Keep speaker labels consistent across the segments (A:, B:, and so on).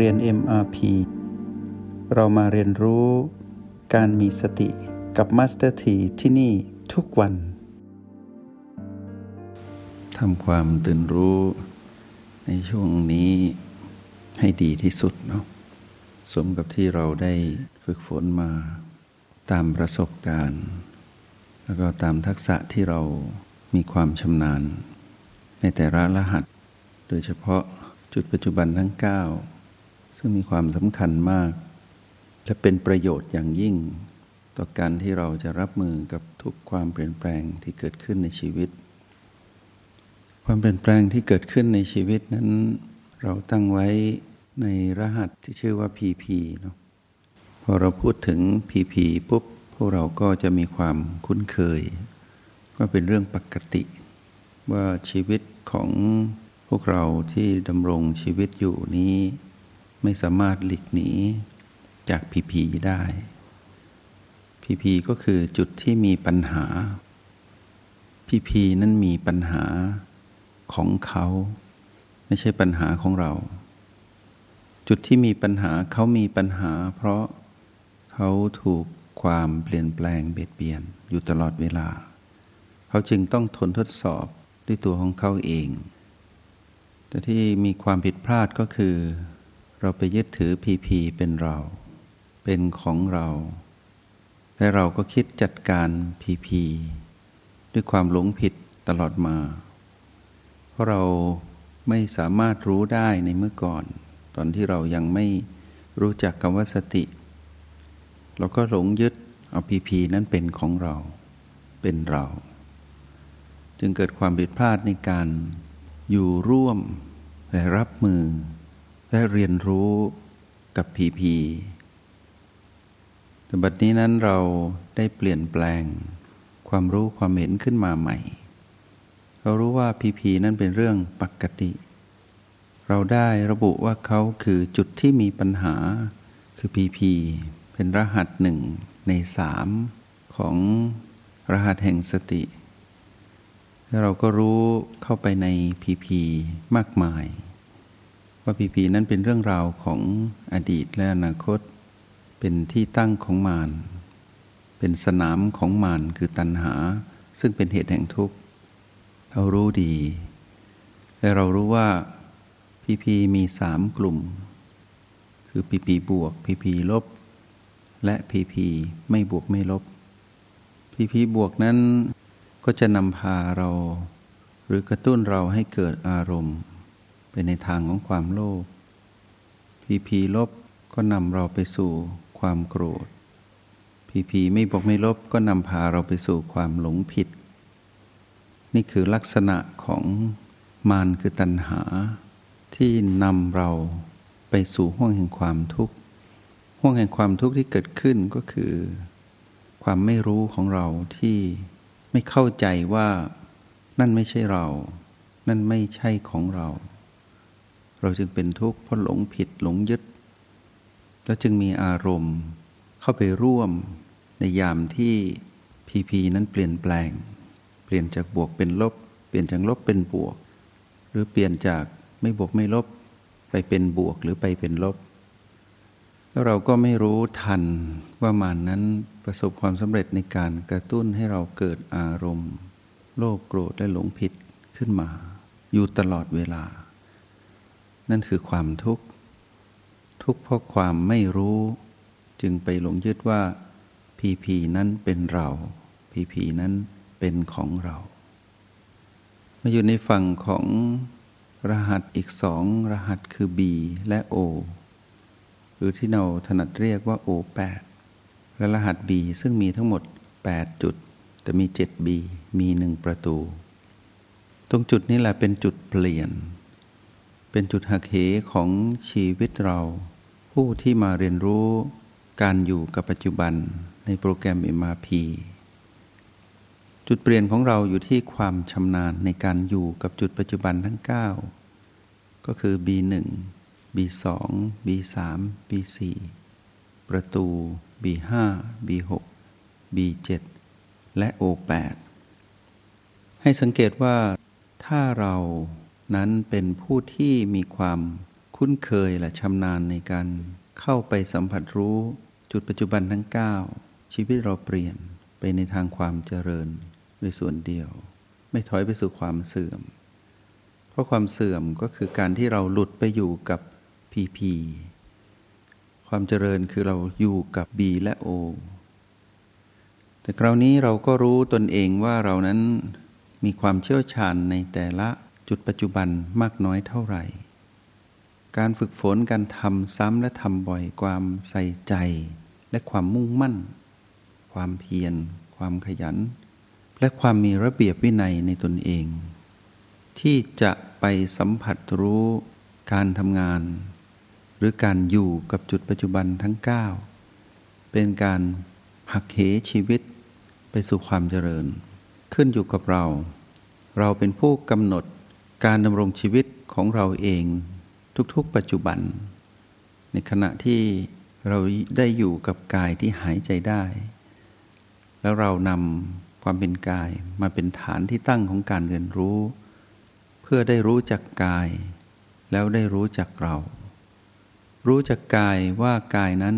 A: เรียน MRP เรามาเรียนรู้การมีสติกับ Master T ที่ที่นี่ทุกวัน
B: ทำความตื่นรู้ในช่วงนี้ให้ดีที่สุดเนาะสมกับที่เราได้ฝึกฝนมาตามประสบการณ์ แล้วก็ตามทักษะที่เรามีความชำนาญ ในแต่ละรหัส โดยเฉพาะจุดปัจจุบันทั้ง 9 ซึ่งมีความสำคัญมาก และเป็นประโยชน์อย่างยิ่ง ต่อการที่เราจะรับมือกับทุกความเปลี่ยนแปลงที่เกิดขึ้นในชีวิต ความเปลี่ยนแปลงที่เกิดขึ้นในชีวิตนั้น เราตั้งไว้ในรหัสที่ชื่อว่า PP เนาะพอเราพูดถึง PP ปุ๊บพวกเราก็จะมีความคุ้นเคยว่าเป็นเรื่องปกติ ว่าชีวิตของพวกเราที่ดำรงชีวิตอยู่นี้ ไม่สามารถหลีกหนีจาก PP ได้ PP ก็คือจุดที่มีปัญหา PP นั้นมีปัญหาของเขา ไม่ใช่ปัญหาของเรา จุดที่มีปัญหาเขามีปัญหา เพราะเขาถูกความเปลี่ยนแปลงเบียดเบียนอยู่ตลอดเวลา เขาจึงต้องทนทดสอบด้วยตัวของเขาเอง แต่ที่มีความผิดพลาดก็คือ เราไปยึดถือพีพีเป็นเรา เป็นของเรา และเราก็คิดจัดการพีพีด้วยความหลงผิดตลอดมา เพราะเราไม่สามารถรู้ได้ในเมื่อก่อน ตอนที่เรายังไม่รู้จักคำว่าสติ เราก็หลงยึดเอาพีพีนั้นเป็นของเรา เป็นเรา จึงเกิดความผิดพลาดในการอยู่ร่วมและรับมือ และเรียนรู้กับพีพีแต่บัดนี้นั้นเราได้เปลี่ยนแปลง ความรู้ความเห็นขึ้นมาใหม่ เรารู้ว่าพีพีนั้นเป็นเรื่องปกติ เราได้ระบุว่าเขาคือจุดที่มีปัญหา คือพีพีเป็นรหัสหนึ่งในสามของรหัสแห่งสติแล้วเราก็รู้เข้าไปในพีพีมากมาย ว่าพีพีนั้นเป็นเรื่องราวของอดีตและอนาคต เป็นที่ตั้งของมารเป็นสนามของมารคือตัณหา ซึ่งเป็นเหตุแห่งทุกข์เรารู้ดี และเรารู้ว่าพีพีมีสามกลุ่ม คือพีพีบวกพีพีลบ และพีพีไม่บวกไม่ลบพีพีบวกนั้นก็จะนำพาเรา หรือกระตุ้นเราให้เกิดอารมณ์ ไปในทางของความโลภพีพีลบก็นำเราไปสู่ความโกรธ พีพีไม่บวกไม่ลบก็นำพาเราไปสู่ความหลงผิด นี่คือลักษณะของมารคือตัณหา ที่นำเราไปสู่ห้วงแห่งความทุกข์ห้วงแห่งความทุกข์ที่เกิดขึ้นก็คือ ความไม่รู้ของเราที่ไม่เข้าใจว่านั่นไม่ใช่เรา นั่นไม่ใช่ของเรา เราจึงเป็นทุกข์เพราะหลงผิดหลงยึด แล้วจึงมีอารมณ์เข้าไปร่วมในยามที่พีพีนั้นเปลี่ยนแปลง เปลี่ยนจากบวกเป็นลบ เปลี่ยนจากลบเป็นบวก หรือเปลี่ยนจากไม่บวกไม่ลบ ไปเป็นบวกหรือไปเป็นลบ แล้วเราก็ไม่รู้ทันว่ามานนั้นประสบความสำเร็จในการกระตุ้นให้เราเกิดอารมณ์ โลภโกรธและหลงผิดขึ้นมา อยู่ตลอดเวลา นั่นคือความทุกข์ ทุกข์เพราะความไม่รู้ จึงไปหลงยึดว่าพีพีนั้นเป็นเราพีพีนั้นเป็นของเรา มาอยู่ในฝั่งของรหัสอีกสองรหัสคือ B และ O หรือที่เราถนัดเรียกว่า O8 และรหัส B ซึ่งมีทั้งหมด 8 จุด แต่มี 7B มีหนึ่งประตู ตรงจุดนี้แหละเป็นจุดเปลี่ยน เป็นจุดหักเหของชีวิตเรา ผู้ที่มาเรียนรู้การอยู่กับปัจจุบันในโปรแกรม MRP จุดเปลี่ยนของเราอยู่ที่ความชำนาญในการอยู่กับจุดปัจจุบันทั้ง 9 ก็คือ B1 B2 B3 B4 ประตู B5 B6 B7 และ O8 ให้สังเกตว่าถ้าเรา นั้นเป็นผู้ที่มีความคุ้นเคยและชำนาญในการเข้าไปสัมผัสรู้จุดปัจจุบันทั้ง 9 ชีวิตเราเปลี่ยนไปในทางความเจริญโดยส่วนเดียว ไม่ถอยไปสู่ความเสื่อม เพราะความเสื่อมก็คือการที่เราหลุดไปอยู่กับพีพีความเจริญคือเราอยู่กับ B และ O แต่คราวนี้เราก็รู้ตนเองว่าเรานั้นมีความเชี่ยวชาญในแต่ละ จุดปัจจุบันมากน้อยเท่าไหร่ การฝึกฝนการทำซ้ำและทำบ่อยความใส่ใจและความมุ่งมั่น ความเพียร ความขยัน และความมีระเบียบวินัยในตนเอง ที่จะไปสัมผัสรู้การทำงาน หรือการอยู่กับจุดปัจจุบันทั้ง 9 เป็นการหักเหชีวิตไปสู่ความเจริญ ขึ้นอยู่กับเรา เราเป็นผู้กำหนด การดำรงชีวิตของเราเองทุกๆ ปัจจุบัน ในขณะที่เราได้อยู่กับกายที่หายใจได้ แล้วเรานำความเป็นกายมาเป็นฐานที่ตั้งของการเรียนรู้ เพื่อได้รู้จักกาย แล้วได้รู้จักเรา รู้จักกายว่ากายนั้น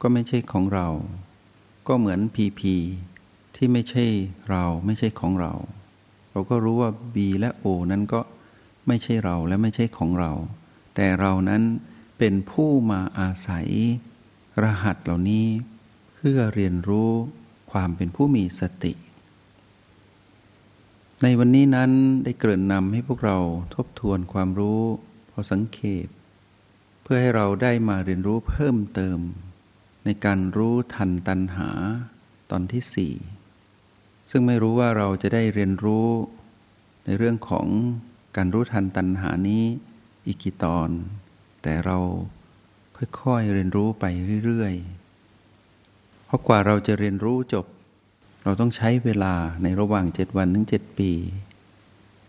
B: ก็ไม่ใช่ของเรา ก็เหมือนพีพีที่ไม่ใช่เราไม่ใช่ของเรา เราก็รู้ว่า B และ O นั้นก็ ไม่ใช่เราและไม่ใช่ของเรา แต่เรานั้นเป็นผู้มาอาศัย รหัสเหล่านี้ เพื่อเรียนรู้ความเป็นผู้มีสติ ในวันนี้นั้นได้เกริ่นนำให้พวกเราทบทวนความรู้พอสังเขปเพื่อให้เราได้มาเรียนรู้เพิ่มเติม ในการรู้ทันตัณหาตอนที่สี่ซึ่งไม่รู้ว่าเราจะได้เรียนรู้ในเรื่องของ การรู้ทันตัณหานี้อีกกี่ตอน แต่เราค่อยๆเรียนรู้ไปเรื่อยๆ เพราะกว่าเราจะเรียนรู้จบ เราต้องใช้เวลาในระหว่างเจ็ดวันถึงเจ็ดปี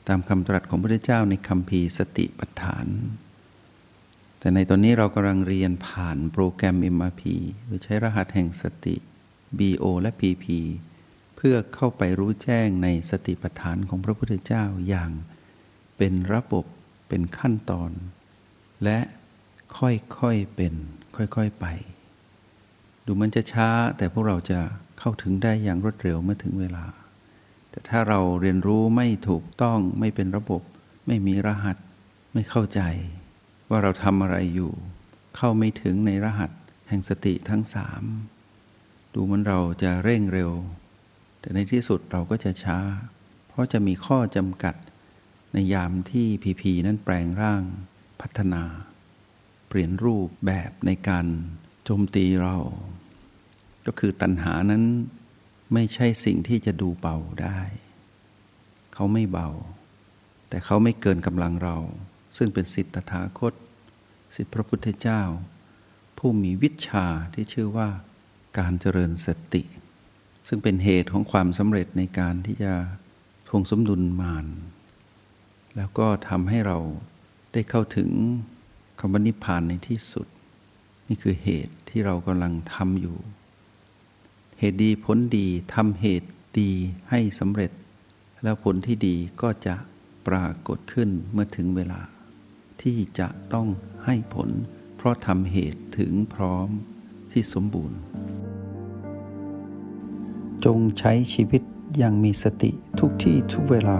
B: ตามคำตรัสของพระพุทธเจ้าในคำพีสติปัฏฐาน แต่ในตอนนี้เรากำลังเรียนผ่านโปรแกรม MRP โดยใช้รหัสแห่งสติ BO และ PP เพื่อเข้าไปรู้แจ้งในสติปัฏฐานของพระพุทธเจ้าอย่าง เป็นระบบเป็นขั้นตอน และค่อยๆเป็น ค่อยๆไป ดูมันจะช้าแต่พวกเราจะเข้าถึงได้อย่างรวดเร็วเมื่อถึงเวลา แต่ถ้าเราเรียนรู้ไม่ถูกต้องไม่เป็นระบบ ไม่มีรหัส ไม่เข้าใจ ว่าเราทำอะไรอยู่ เข้าไม่ถึงในรหัสแห่งสติทั้งสามดูมันเราจะเร่งเร็ว แต่ในที่สุดเราก็จะช้า เพราะจะมีข้อจำกัด ในยามที่พีพีนั้นแปลงร่างพัฒนา เปลี่ยนรูปแบบในการโจมตีเรา ก็คือตัณหานั้นไม่ใช่สิ่งที่จะดูเบาได้ เขาไม่เบา แต่เขาไม่เกินกำลังเรา ซึ่งเป็นสิทธิตถาคต สิทธิพระพุทธเจ้า ผู้มีวิชาที่ชื่อว่าการเจริญสติ ซึ่งเป็นเหตุของความสำเร็จในการที่จะทวงสมดุลมาน แล้วก็ทำให้เราได้เข้าถึงคำว่านิพพานในที่สุด นี่คือเหตุที่เรากำลังทำอยู่ เหตุดีผลดีทำเหตุดีให้สำเร็จ แล้วผลที่ดีก็จะปรากฏขึ้นเมื่อถึงเวลา ที่จะต้องให้ผล เพราะทำเหตุถึงพร้อมที่สมบูรณ์
A: จงใช้ชีวิตอย่างมีสติทุกที่ทุกเวลา